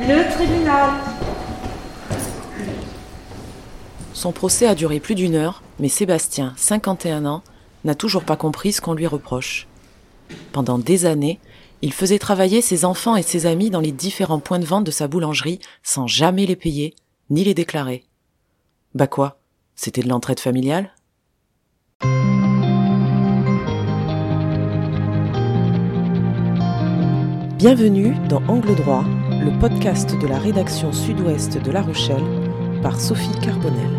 Le tribunal. Son procès a duré plus d'une heure, mais Sébastien, 51 ans, n'a toujours pas compris ce qu'on lui reproche. Pendant des années, il faisait travailler ses enfants et ses amis dans les différents points de vente de sa boulangerie sans jamais les payer, ni les déclarer. Bah quoi C'était de l'entraide familiale? Bienvenue dans Angle droit, le podcast de la rédaction sud-ouest de La Rochelle par Sophie Carbonel.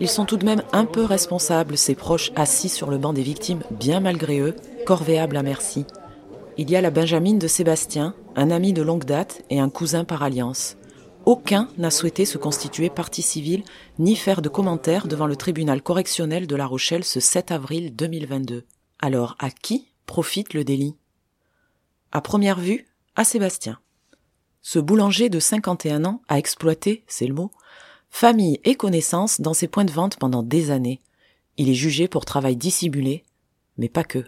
Ils sont tout de même un peu responsables, ces proches assis sur le banc des victimes, bien malgré eux, corvéables à merci. Il y a la Benjamine de Sébastien, un ami de longue date et un cousin par alliance. Aucun n'a souhaité se constituer partie civile ni faire de commentaires devant le tribunal correctionnel de La Rochelle ce 7 avril 2022. Alors, à qui profite le délit? À première vue, à Sébastien. Ce boulanger de 51 ans a exploité, c'est le mot, famille et connaissances dans ses points de vente pendant des années. Il est jugé pour travail dissimulé, mais pas que.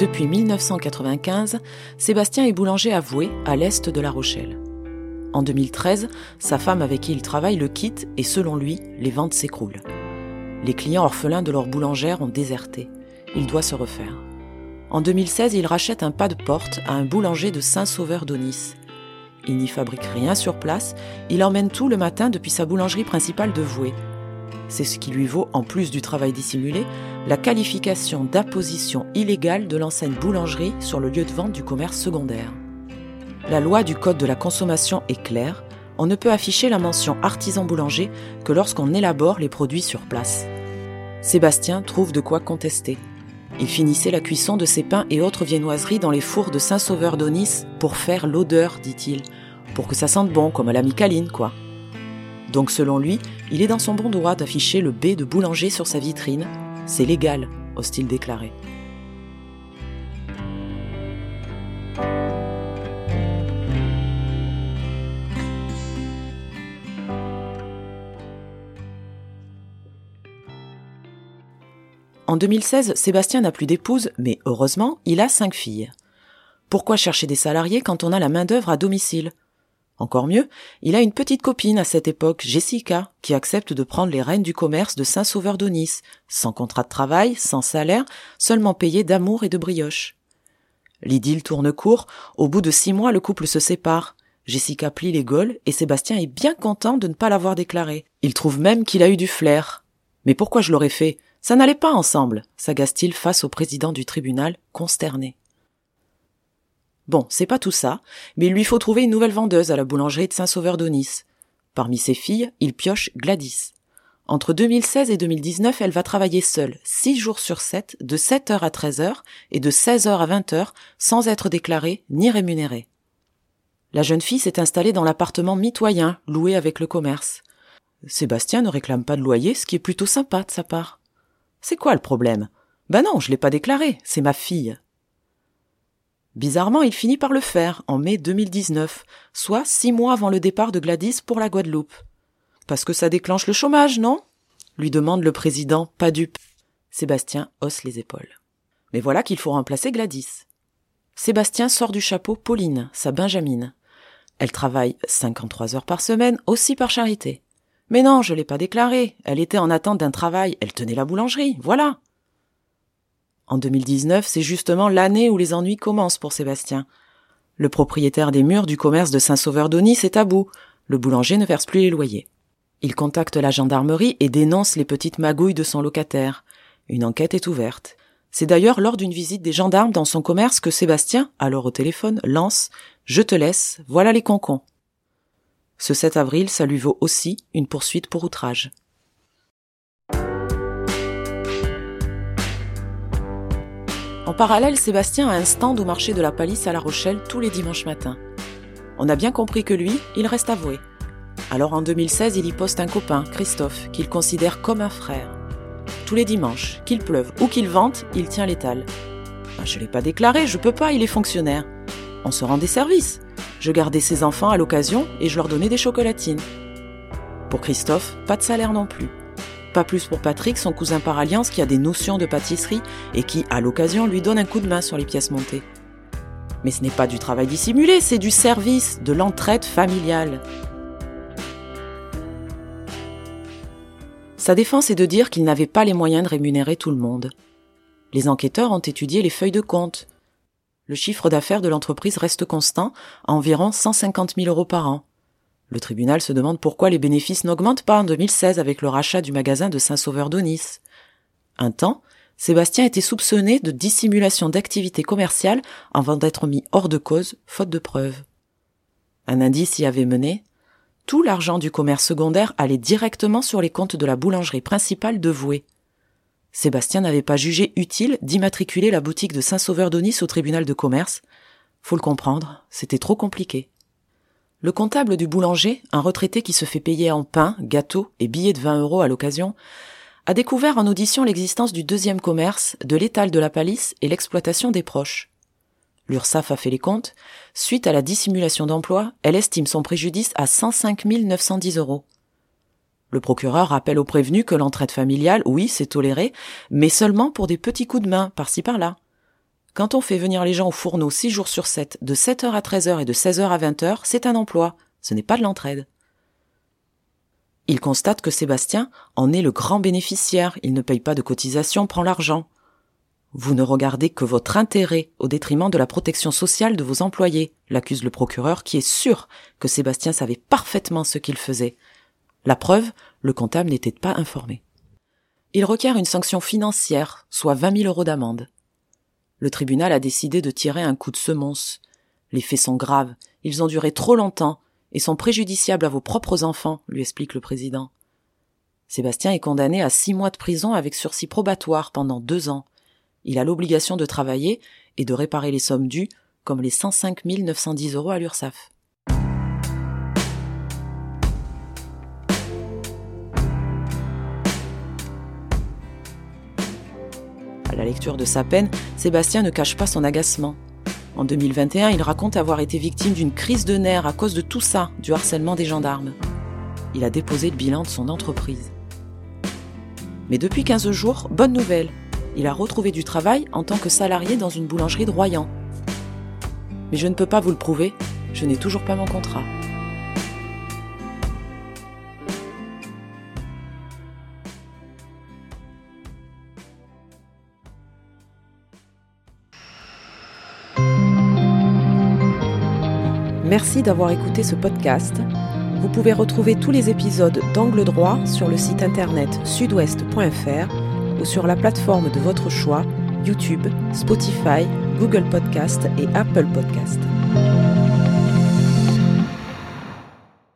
Depuis 1995, Sébastien est boulanger avoué à l'est de La Rochelle. En 2013, sa femme avec qui il travaille le quitte et selon lui, les ventes s'écroulent. Les clients orphelins de leur boulangère ont déserté. Il doit se refaire. En 2016, il rachète un pas de porte à un boulanger de Saint-Sauveur d'Onis. Il n'y fabrique rien sur place, il emmène tout le matin depuis sa boulangerie principale de Voué, c'est ce qui lui vaut, en plus du travail dissimulé, la qualification d'apposition illégale de l'enseigne boulangerie sur le lieu de vente du commerce secondaire. La loi du Code de la consommation est claire, on ne peut afficher la mention artisan boulanger que lorsqu'on élabore les produits sur place. Sébastien trouve de quoi contester. Il finissait la cuisson de ses pains et autres viennoiseries dans les fours de Saint-Sauveur d'Onis pour faire l'odeur, dit-il, pour que ça sente bon, comme à la micaline, quoi. Donc selon lui, il est dans son bon droit d'afficher le B de boulanger sur sa vitrine. C'est légal, ose-t-il déclaré. En 2016, Sébastien n'a plus d'épouse, mais heureusement, il a cinq filles. Pourquoi chercher des salariés quand on a la main-d'œuvre à domicile? Encore mieux, il a une petite copine à cette époque, Jessica, qui accepte de prendre les rênes du commerce de Saint-Sauveur d'Onis, sans contrat de travail, sans salaire, seulement payé d'amour et de brioche. L'idylle tourne court, au bout de six mois le couple se sépare. Jessica plie les gaules et Sébastien est bien content de ne pas l'avoir déclaré. Il trouve même qu'il a eu du flair. Mais pourquoi je l'aurais fait? Ça n'allait pas ensemble, s'agace-t-il face au président du tribunal, consterné. Bon, c'est pas tout ça, mais il lui faut trouver une nouvelle vendeuse à la boulangerie de Saint-Sauveur d'Onis. Parmi ses filles, il pioche Gladys. Entre 2016 et 2019, elle va travailler seule, 6 jours sur 7, de 7h à 13h et de 16h à 20h, sans être déclarée ni rémunérée. La jeune fille s'est installée dans l'appartement mitoyen, loué avec le commerce. Sébastien ne réclame pas de loyer, ce qui est plutôt sympa de sa part. C'est quoi le problème? Ben non, je l'ai pas déclaré, c'est ma fille. Bizarrement, il finit par le faire en mai 2019, soit six mois avant le départ de Gladys pour la Guadeloupe. Parce que ça déclenche le chômage, non? Lui demande le président, pas dupe. Sébastien hausse les épaules. Mais voilà qu'il faut remplacer Gladys. Sébastien sort du chapeau Pauline, sa Benjamine. Elle travaille 53 heures par semaine, aussi par charité. Mais non, je l'ai pas déclarée. Elle était en attente d'un travail. Elle tenait la boulangerie. Voilà. En 2019, c'est justement l'année où les ennuis commencent pour Sébastien. Le propriétaire des murs du commerce de Saint-Sauveur d'Onis est à bout. Le boulanger ne verse plus les loyers. Il contacte la gendarmerie et dénonce les petites magouilles de son locataire. Une enquête est ouverte. C'est d'ailleurs lors d'une visite des gendarmes dans son commerce que Sébastien, alors au téléphone, lance Je te laisse, voilà les concons. Ce 7 avril, ça lui vaut aussi une poursuite pour outrage. En parallèle, Sébastien a un stand au marché de la Palisse à La Rochelle tous les dimanches matins. On a bien compris que lui, il reste avoué. Alors en 2016, il y poste un copain, Christophe, qu'il considère comme un frère. Tous les dimanches, qu'il pleuve ou qu'il vente, il tient l'étal. Ah, je l'ai pas déclaré, je peux pas, il est fonctionnaire. On se rendait service. Je gardais ses enfants à l'occasion et je leur donnais des chocolatines. Pour Christophe, pas de salaire non plus. Pas plus pour Patrick, son cousin par alliance qui a des notions de pâtisserie et qui, à l'occasion, lui donne un coup de main sur les pièces montées. Mais ce n'est pas du travail dissimulé, c'est du service, de l'entraide familiale. Sa défense est de dire qu'il n'avait pas les moyens de rémunérer tout le monde. Les enquêteurs ont étudié les feuilles de compte. Le chiffre d'affaires de l'entreprise reste constant, à environ 150 000 euros par an. Le tribunal se demande pourquoi les bénéfices n'augmentent pas en 2016 avec le rachat du magasin de Saint-Sauveur-d'Onis. Un temps, Sébastien était soupçonné de dissimulation d'activités commerciales avant d'être mis hors de cause, faute de preuves. Un indice y avait mené. Tout l'argent du commerce secondaire allait directement sur les comptes de la boulangerie principale de Voué. Sébastien n'avait pas jugé utile d'immatriculer la boutique de Saint-Sauveur-d'Onis au tribunal de commerce. Faut le comprendre, c'était trop compliqué. Le comptable du boulanger, un retraité qui se fait payer en pain, gâteaux et billets de 20 euros à l'occasion, a découvert en audition l'existence du deuxième commerce, de l'étal de la palisse et l'exploitation des proches. L'URSSAF a fait les comptes. Suite à la dissimulation d'emploi, elle estime son préjudice à 105 910 euros. Le procureur rappelle au prévenu que l'entraide familiale, oui, c'est toléré, mais seulement pour des petits coups de main, par-ci par-là. Quand on fait venir les gens au fourneau 6 jours sur 7, de 7h à 13h et de 16h à 20h, c'est un emploi, ce n'est pas de l'entraide. Il constate que Sébastien en est le grand bénéficiaire, il ne paye pas de cotisation, prend l'argent. Vous ne regardez que votre intérêt au détriment de la protection sociale de vos employés, l'accuse le procureur qui est sûr que Sébastien savait parfaitement ce qu'il faisait. La preuve, le comptable n'était pas informé. Il requiert une sanction financière, soit 20 000 euros d'amende le tribunal a décidé de tirer un coup de semonce. Les faits sont graves, ils ont duré trop longtemps et sont préjudiciables à vos propres enfants, lui explique le président. Sébastien est condamné à six mois de prison avec sursis probatoire pendant deux ans. Il a l'obligation de travailler et de réparer les sommes dues, comme les 105 910 euros à l'URSSAF. La lecture de sa peine, Sébastien ne cache pas son agacement. En 2021, il raconte avoir été victime d'une crise de nerfs à cause de tout ça, du harcèlement des gendarmes. Il a déposé le bilan de son entreprise. Mais depuis 15 jours, bonne nouvelle, il a retrouvé du travail en tant que salarié dans une boulangerie de Royan. Mais je ne peux pas vous le prouver, je n'ai toujours pas mon contrat. Merci d'avoir écouté ce podcast. Vous pouvez retrouver tous les épisodes d'Angle droit sur le site internet sudouest.fr ou sur la plateforme de votre choix, YouTube, Spotify, Google Podcast et Apple Podcast.